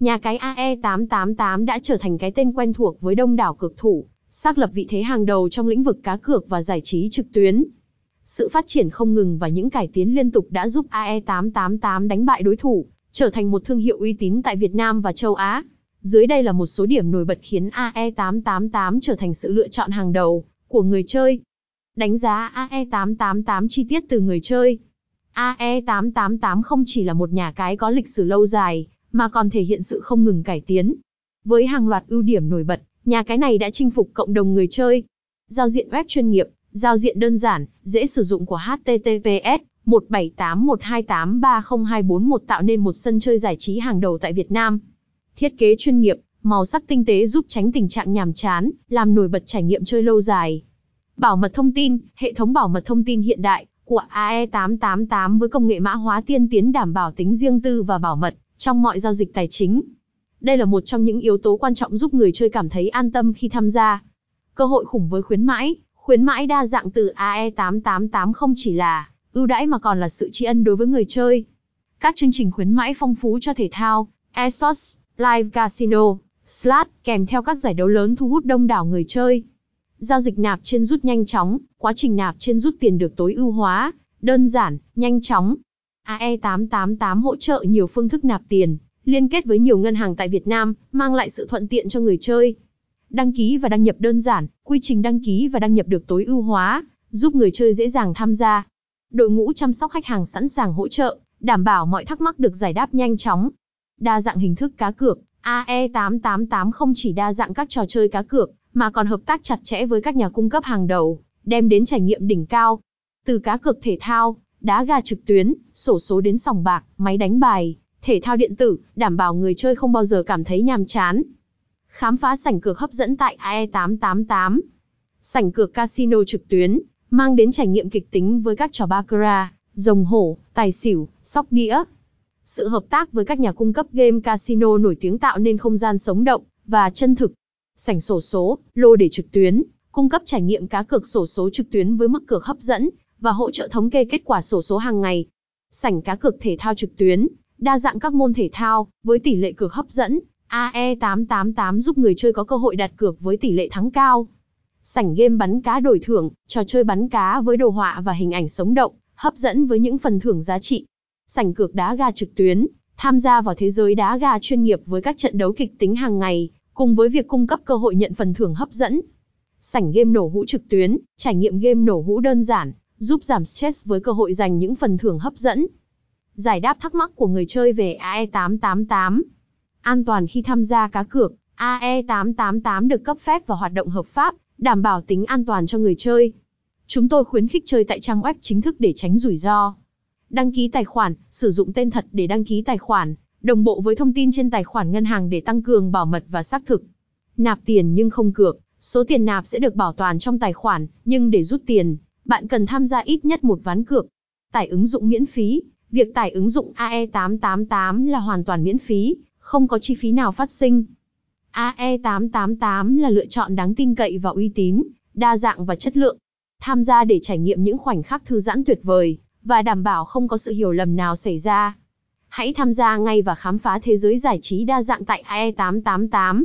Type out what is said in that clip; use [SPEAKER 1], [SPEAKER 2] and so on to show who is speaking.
[SPEAKER 1] nhà cái AE888 đã trở thành cái tên quen thuộc với đông đảo cược thủ, xác lập vị thế hàng đầu trong lĩnh vực cá cược và giải trí trực tuyến. Sự phát triển không ngừng và những cải tiến liên tục đã giúp AE888 đánh bại đối thủ, trở thành một thương hiệu uy tín tại Việt Nam và châu Á. Dưới đây là một số điểm nổi bật khiến AE888 trở thành sự lựa chọn hàng đầu của người chơi. Đánh giá AE888 chi tiết từ người chơi. AE888 không chỉ là một nhà cái có lịch sử lâu dài, mà còn thể hiện sự không ngừng cải tiến. Với hàng loạt ưu điểm nổi bật, nhà cái này đã chinh phục cộng đồng người chơi. Giao diện web chuyên nghiệp, giao diện đơn giản, dễ sử dụng của HTTPS 17812830241 tạo nên một sân chơi giải trí hàng đầu tại Việt Nam. Thiết kế chuyên nghiệp, màu sắc tinh tế giúp tránh tình trạng nhàm chán, làm nổi bật trải nghiệm chơi lâu dài. Bảo mật thông tin, hệ thống bảo mật thông tin hiện đại của AE888 với công nghệ mã hóa tiên tiến đảm bảo tính riêng tư và bảo mật trong mọi giao dịch tài chính. Đây là một trong những yếu tố quan trọng giúp người chơi cảm thấy an tâm khi tham gia. Cơ hội khủng với khuyến mãi, khuyến mãi đa dạng từ AE888 không chỉ là ưu đãi mà còn là sự tri ân đối với người chơi. Các chương trình khuyến mãi phong phú cho thể thao, esports, live casino, slot kèm theo các giải đấu lớn thu hút đông đảo người chơi. Giao dịch nạp trên rút nhanh chóng, quá trình nạp trên rút tiền được tối ưu hóa, đơn giản, nhanh chóng. AE888 hỗ trợ nhiều phương thức nạp tiền, liên kết với nhiều ngân hàng tại Việt Nam, mang lại sự thuận tiện cho người chơi. Đăng ký và đăng nhập đơn giản, quy trình đăng ký và đăng nhập được tối ưu hóa, giúp người chơi dễ dàng tham gia. Đội ngũ chăm sóc khách hàng sẵn sàng hỗ trợ, đảm bảo mọi thắc mắc được giải đáp nhanh chóng. Đa dạng hình thức cá cược, AE888 không chỉ đa dạng các trò chơi cá cược, mà còn hợp tác chặt chẽ với các nhà cung cấp hàng đầu, đem đến trải nghiệm đỉnh cao. Từ cá cược thể thao, đá gà trực tuyến, sổ số đến sòng bạc, máy đánh bài, thể thao điện tử, đảm bảo người chơi không bao giờ cảm thấy nhàm chán. Khám phá sảnh cược hấp dẫn tại AE888. Sảnh cược casino trực tuyến, mang đến trải nghiệm kịch tính với các trò baccarat, rồng hổ, tài xỉu, sóc đĩa. Sự hợp tác với các nhà cung cấp game casino nổi tiếng tạo nên không gian sống động và chân thực. Sảnh sổ số, lô để trực tuyến, cung cấp trải nghiệm cá cược sổ số trực tuyến với mức cược hấp dẫn và hỗ trợ thống kê kết quả sổ số hàng ngày. Sảnh cá cược thể thao trực tuyến, đa dạng các môn thể thao với tỷ lệ cược hấp dẫn. AE888 giúp người chơi có cơ hội đặt cược với tỷ lệ thắng cao. Sảnh game bắn cá đổi thưởng, trò chơi bắn cá với đồ họa và hình ảnh sống động, hấp dẫn với những phần thưởng giá trị. Sảnh cược đá gà trực tuyến, tham gia vào thế giới đá gà chuyên nghiệp với các trận đấu kịch tính hàng ngày, cùng với việc cung cấp cơ hội nhận phần thưởng hấp dẫn. Sảnh game nổ hũ trực tuyến, trải nghiệm game nổ hũ đơn giản, giúp giảm stress với cơ hội giành những phần thưởng hấp dẫn. Giải đáp thắc mắc của người chơi về AE888. An toàn khi tham gia cá cược, AE888 được cấp phép và hoạt động hợp pháp, đảm bảo tính an toàn cho người chơi. Chúng tôi khuyến khích chơi tại trang web chính thức để tránh rủi ro. Đăng ký tài khoản, sử dụng tên thật để đăng ký tài khoản, đồng bộ với thông tin trên tài khoản ngân hàng để tăng cường bảo mật và xác thực. Nạp tiền nhưng không cược, số tiền nạp sẽ được bảo toàn trong tài khoản, nhưng để rút tiền, bạn cần tham gia ít nhất một ván cược. Tải ứng dụng miễn phí, việc tải ứng dụng AE888 là hoàn toàn miễn phí, không có chi phí nào phát sinh. AE888 là lựa chọn đáng tin cậy và uy tín, đa dạng và chất lượng. Tham gia để trải nghiệm những khoảnh khắc thư giãn tuyệt vời, và đảm bảo không có sự hiểu lầm nào xảy ra. Hãy tham gia ngay và khám phá thế giới giải trí đa dạng tại AE888.